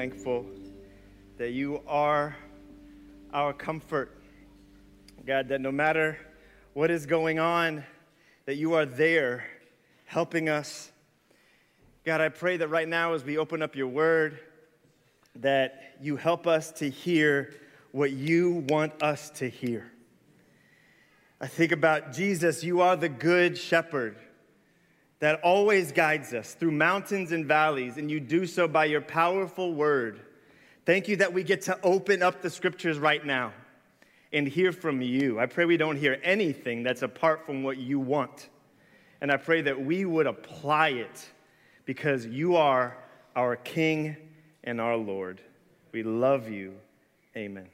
thankful that you are our comfort. God, that no matter what is going on, that you are there helping us. God, I pray that right now as we open up your word, that you help us to hear what you want us to hear. I think about Jesus, you are the good shepherd that always guides us through mountains and valleys, and you do so by your powerful word. Thank you that we get to open up the scriptures right now and hear from you. I pray we don't hear anything that's apart from what you want. And I pray that we would apply it because you are our King and our Lord. We love you. Amen.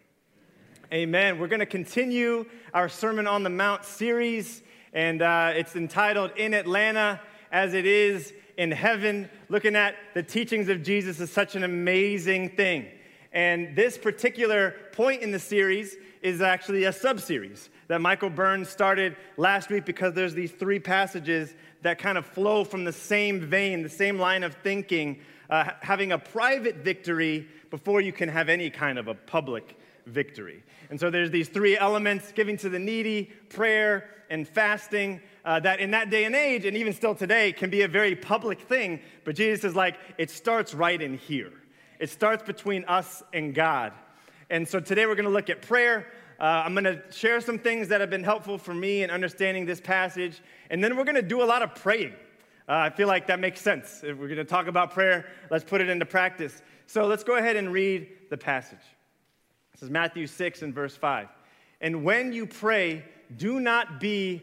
Amen. We're going to continue our Sermon on the Mount series, and uh, it's entitled In Atlanta as It Is in Heaven. Looking at the teachings of Jesus is such an amazing thing. And this particular point in the series is actually a sub series that Michael Burns started last week because there's these three passages that kind of flow from the same vein, the same line of thinking, uh, having a private victory before you can have any kind of a public victory. And so there's these three elements giving to the needy, prayer, and fasting. Uh, that in that day and age, and even still today, can be a very public thing. But Jesus is like, it starts right in here. It starts between us and God. And so today we're going to look at prayer. Uh, I'm going to share some things that have been helpful for me in understanding this passage. And then we're going to do a lot of praying. Uh, I feel like that makes sense. If we're going to talk about prayer, let's put it into practice. So let's go ahead and read the passage. This is Matthew 6 and verse 5. And when you pray, do not be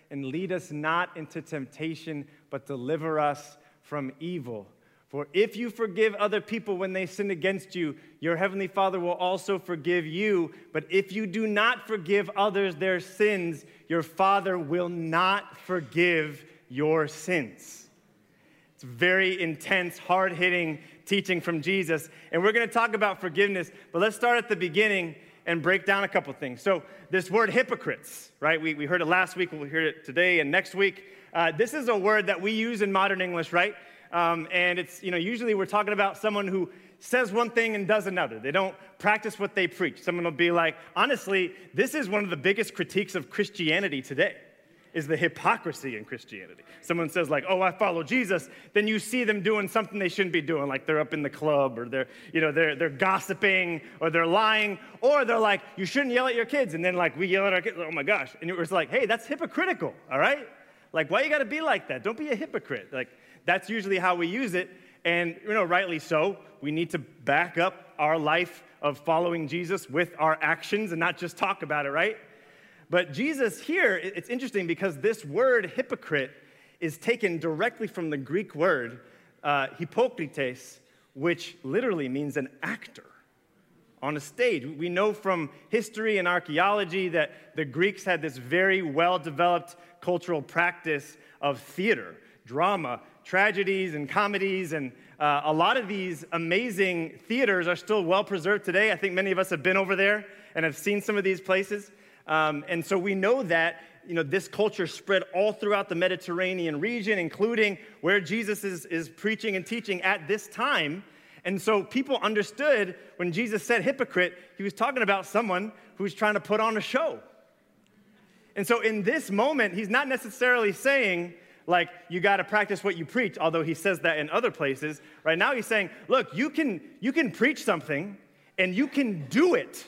And lead us not into temptation, but deliver us from evil. For if you forgive other people when they sin against you, your heavenly Father will also forgive you. But if you do not forgive others their sins, your Father will not forgive your sins. It's very intense, hard hitting teaching from Jesus. And we're going to talk about forgiveness, but let's start at the beginning and break down a couple things. So, this word hypocrites, right? We, we heard it last week, we'll hear it today and next week. Uh, this is a word that we use in modern English, right? Um, and it's, you know, usually we're talking about someone who says one thing and does another. They don't practice what they preach. Someone will be like, honestly, this is one of the biggest critiques of Christianity today is the hypocrisy in Christianity. Someone says like, "Oh, I follow Jesus," then you see them doing something they shouldn't be doing, like they're up in the club or they're, you know, they're they're gossiping or they're lying or they're like, "You shouldn't yell at your kids," and then like we yell at our kids, "Oh my gosh!" And it was like, "Hey, that's hypocritical." All right, like why you got to be like that? Don't be a hypocrite. Like that's usually how we use it. And, you know, rightly so. We need to back up our life of following Jesus with our actions and not just talk about it, right? But Jesus here, it's interesting because this word hypocrite is taken directly from the Greek word uh, hypokrites, which literally means an actor on a stage. We know from history and archaeology that the Greeks had this very well developed cultural practice of theater, drama, tragedies and comedies, and uh, a lot of these amazing theaters are still well preserved today. I think many of us have been over there and have seen some of these places. Um, and so we know that you know, this culture spread all throughout the Mediterranean region, including where Jesus is, is preaching and teaching at this time. And so people understood when Jesus said hypocrite, he was talking about someone who's trying to put on a show. And so in this moment, he's not necessarily saying, like you got to practice what you preach although he says that in other places right now he's saying look you can you can preach something and you can do it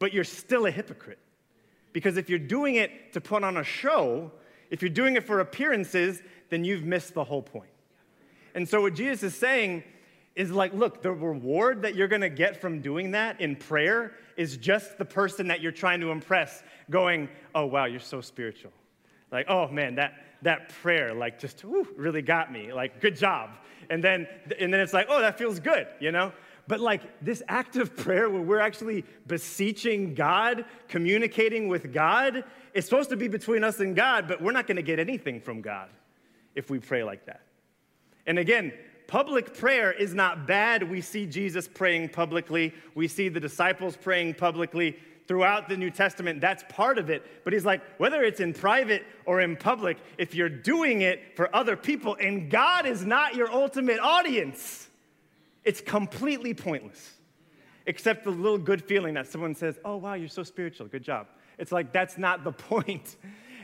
but you're still a hypocrite Because if you're doing it to put on a show, if you're doing it for appearances, then you've missed the whole point. And so, what Jesus is saying is like, look, the reward that you're gonna get from doing that in prayer is just the person that you're trying to impress going, oh, wow, you're so spiritual. Like, oh man, that, that prayer, like, just whew, really got me. Like, good job. And then, and then it's like, oh, that feels good, you know? But like this act of prayer where we're actually beseeching God, communicating with God, it's supposed to be between us and God, but we're not gonna get anything from God if we pray like that. And again, public prayer is not bad. We see Jesus praying publicly, we see the disciples praying publicly throughout the New Testament. That's part of it. But he's like, whether it's in private or in public, if you're doing it for other people and God is not your ultimate audience, it's completely pointless. Except the little good feeling that someone says, Oh, wow, you're so spiritual. Good job. It's like, that's not the point.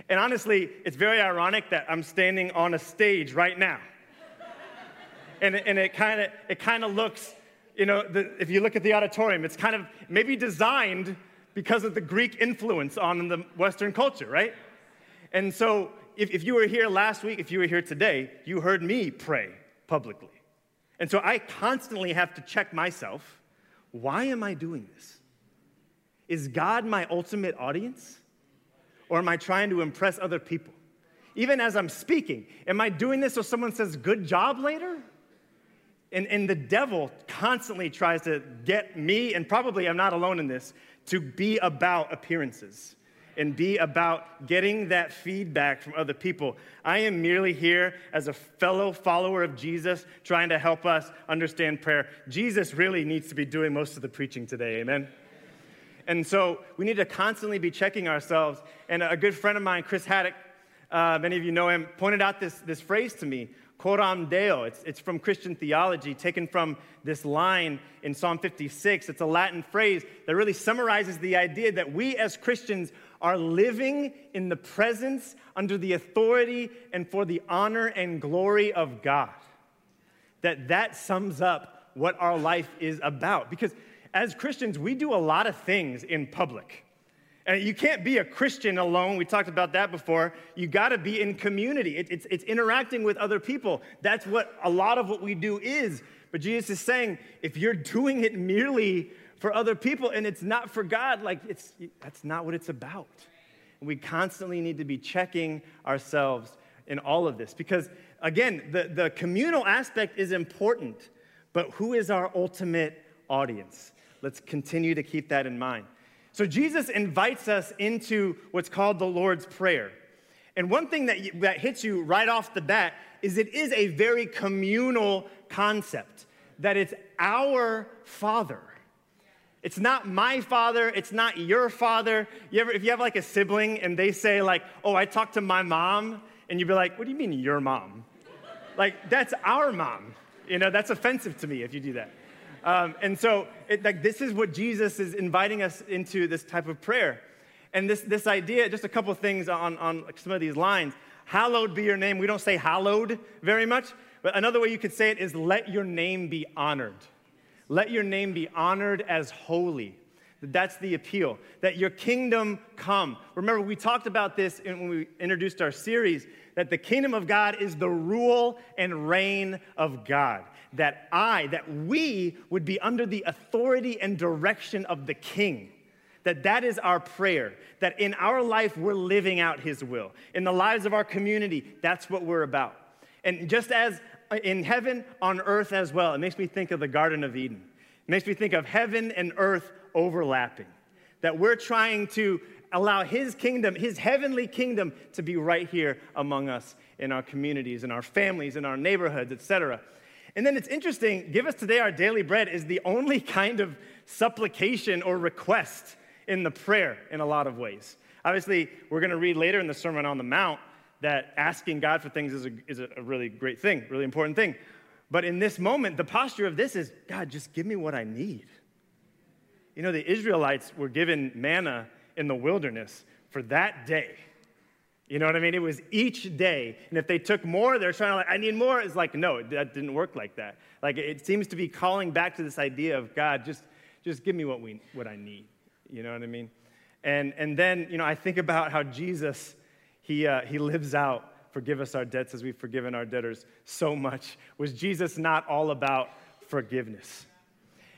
And honestly, it's very ironic that I'm standing on a stage right now. and, and it kind of it kind of looks, you know, the, if you look at the auditorium, it's kind of maybe designed because of the Greek influence on the Western culture, right? And so if, if you were here last week, if you were here today, you heard me pray publicly. And so I constantly have to check myself why am I doing this? Is God my ultimate audience? Or am I trying to impress other people? Even as I'm speaking, am I doing this so someone says, good job later? And, and the devil constantly tries to get me, and probably I'm not alone in this, to be about appearances and be about getting that feedback from other people. I am merely here as a fellow follower of Jesus trying to help us understand prayer. Jesus really needs to be doing most of the preaching today, amen? And so we need to constantly be checking ourselves. And a good friend of mine, Chris Haddock, uh, many of you know him, pointed out this, this phrase to me coram deo. It's, it's from Christian theology, taken from this line in Psalm 56. It's a Latin phrase that really summarizes the idea that we as Christians are living in the presence, under the authority, and for the honor and glory of God. That that sums up what our life is about. Because as Christians, we do a lot of things in public. And you can't be a Christian alone. We talked about that before. You got to be in community. It, it's, it's interacting with other people. That's what a lot of what we do is. But Jesus is saying if you're doing it merely for other people and it's not for God, like it's, that's not what it's about. And we constantly need to be checking ourselves in all of this because, again, the, the communal aspect is important, but who is our ultimate audience? Let's continue to keep that in mind. So Jesus invites us into what's called the Lord's Prayer. And one thing that, that hits you right off the bat is it is a very communal concept, that it's our Father. It's not my father, it's not your father. You ever, if you have like a sibling and they say, like, oh, I talked to my mom, and you'd be like, what do you mean your mom? like, that's our mom. You know, that's offensive to me if you do that. Um, and so, it, like, this is what Jesus is inviting us into this type of prayer. And this, this idea, just a couple things on, on some of these lines. Hallowed be your name. We don't say hallowed very much, but another way you could say it is let your name be honored. Let your name be honored as holy. That's the appeal, that your kingdom come. Remember, we talked about this when we introduced our series that the kingdom of God is the rule and reign of God that I, that we would be under the authority and direction of the King. That that is our prayer. That in our life we're living out His will. In the lives of our community, that's what we're about. And just as in heaven, on earth as well, it makes me think of the Garden of Eden. It makes me think of heaven and earth overlapping. That we're trying to allow His kingdom, His heavenly kingdom, to be right here among us in our communities, in our families, in our neighborhoods, etc. And then it's interesting, give us today our daily bread is the only kind of supplication or request in the prayer in a lot of ways. Obviously, we're going to read later in the Sermon on the Mount that asking God for things is a, is a really great thing, really important thing. But in this moment, the posture of this is God, just give me what I need. You know, the Israelites were given manna in the wilderness for that day. You know what I mean? It was each day. And if they took more, they're trying to like, I need more. It's like, no, that didn't work like that. Like it seems to be calling back to this idea of God, just, just give me what we what I need. You know what I mean? And, and then, you know, I think about how Jesus, he, uh, he lives out, forgive us our debts as we've forgiven our debtors so much. Was Jesus not all about forgiveness?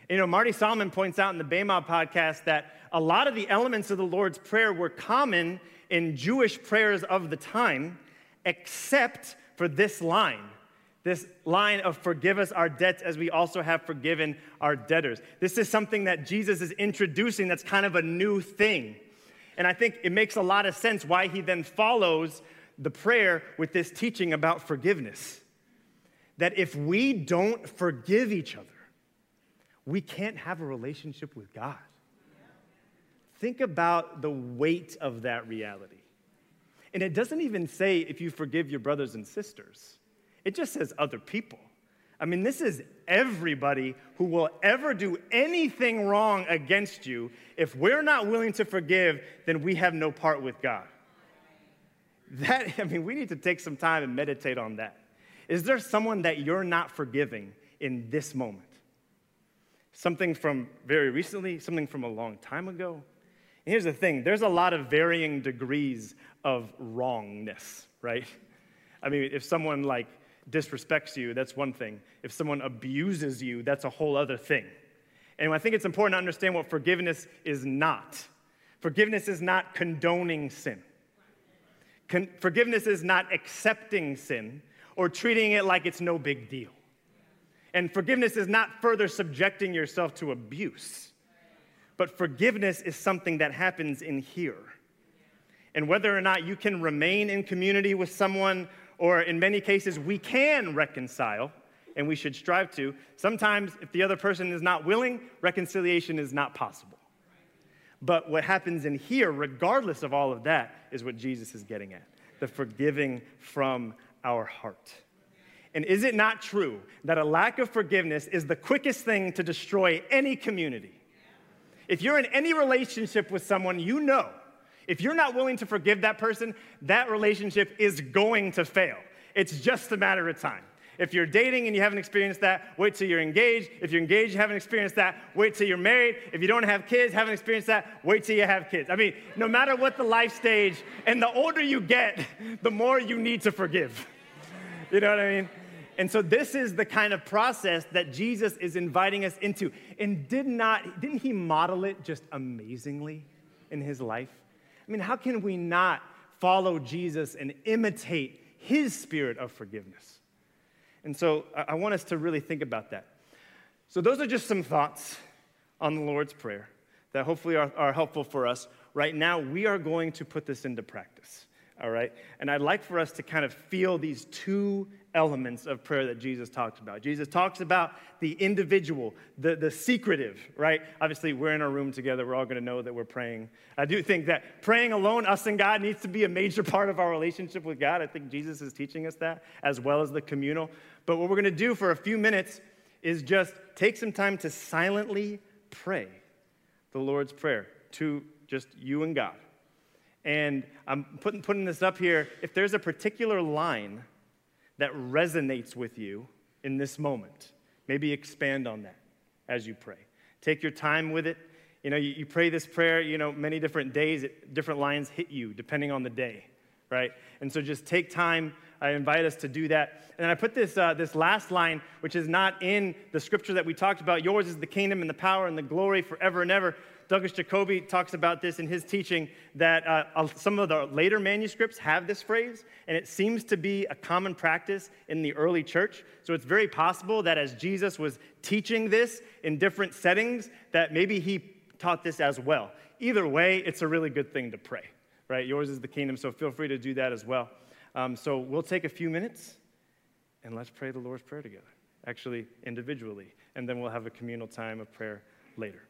You know, Marty Solomon points out in the Bema podcast that a lot of the elements of the Lord's Prayer were common in Jewish prayers of the time, except for this line this line of forgive us our debts as we also have forgiven our debtors. This is something that Jesus is introducing that's kind of a new thing. And I think it makes a lot of sense why he then follows the prayer with this teaching about forgiveness. That if we don't forgive each other, we can't have a relationship with God. Think about the weight of that reality. And it doesn't even say if you forgive your brothers and sisters. It just says other people. I mean, this is everybody who will ever do anything wrong against you. If we're not willing to forgive, then we have no part with God. That, I mean, we need to take some time and meditate on that. Is there someone that you're not forgiving in this moment? Something from very recently, something from a long time ago? And here's the thing there's a lot of varying degrees of wrongness, right? I mean, if someone like disrespects you, that's one thing. If someone abuses you, that's a whole other thing. And I think it's important to understand what forgiveness is not. Forgiveness is not condoning sin. Con- forgiveness is not accepting sin or treating it like it's no big deal. And forgiveness is not further subjecting yourself to abuse. But forgiveness is something that happens in here. And whether or not you can remain in community with someone or in many cases, we can reconcile, and we should strive to. Sometimes, if the other person is not willing, reconciliation is not possible. But what happens in here, regardless of all of that, is what Jesus is getting at the forgiving from our heart. And is it not true that a lack of forgiveness is the quickest thing to destroy any community? If you're in any relationship with someone, you know if you're not willing to forgive that person, that relationship is going to fail. It's just a matter of time. If you're dating and you haven't experienced that, wait till you're engaged. If you're engaged, you haven't experienced that, wait till you're married. If you don't have kids, haven't experienced that, wait till you have kids. I mean, no matter what the life stage, and the older you get, the more you need to forgive. You know what I mean? And so this is the kind of process that Jesus is inviting us into. And did not, didn't he model it just amazingly in his life? I mean, how can we not follow Jesus and imitate his spirit of forgiveness? And so I want us to really think about that. So, those are just some thoughts on the Lord's Prayer that hopefully are, are helpful for us. Right now, we are going to put this into practice all right? And I'd like for us to kind of feel these two elements of prayer that Jesus talks about. Jesus talks about the individual, the, the secretive, right? Obviously, we're in a room together. We're all going to know that we're praying. I do think that praying alone, us and God, needs to be a major part of our relationship with God. I think Jesus is teaching us that, as well as the communal. But what we're going to do for a few minutes is just take some time to silently pray the Lord's Prayer to just you and God. And I'm putting, putting this up here. If there's a particular line that resonates with you in this moment, maybe expand on that as you pray. Take your time with it. You know, you, you pray this prayer, you know, many different days, it, different lines hit you depending on the day, right? And so just take time. I invite us to do that. And I put this, uh, this last line, which is not in the scripture that we talked about. Yours is the kingdom and the power and the glory forever and ever. Douglas Jacoby talks about this in his teaching that uh, some of the later manuscripts have this phrase, and it seems to be a common practice in the early church. So it's very possible that as Jesus was teaching this in different settings, that maybe he taught this as well. Either way, it's a really good thing to pray, right? Yours is the kingdom, so feel free to do that as well. Um, so we'll take a few minutes and let's pray the Lord's Prayer together, actually individually, and then we'll have a communal time of prayer later.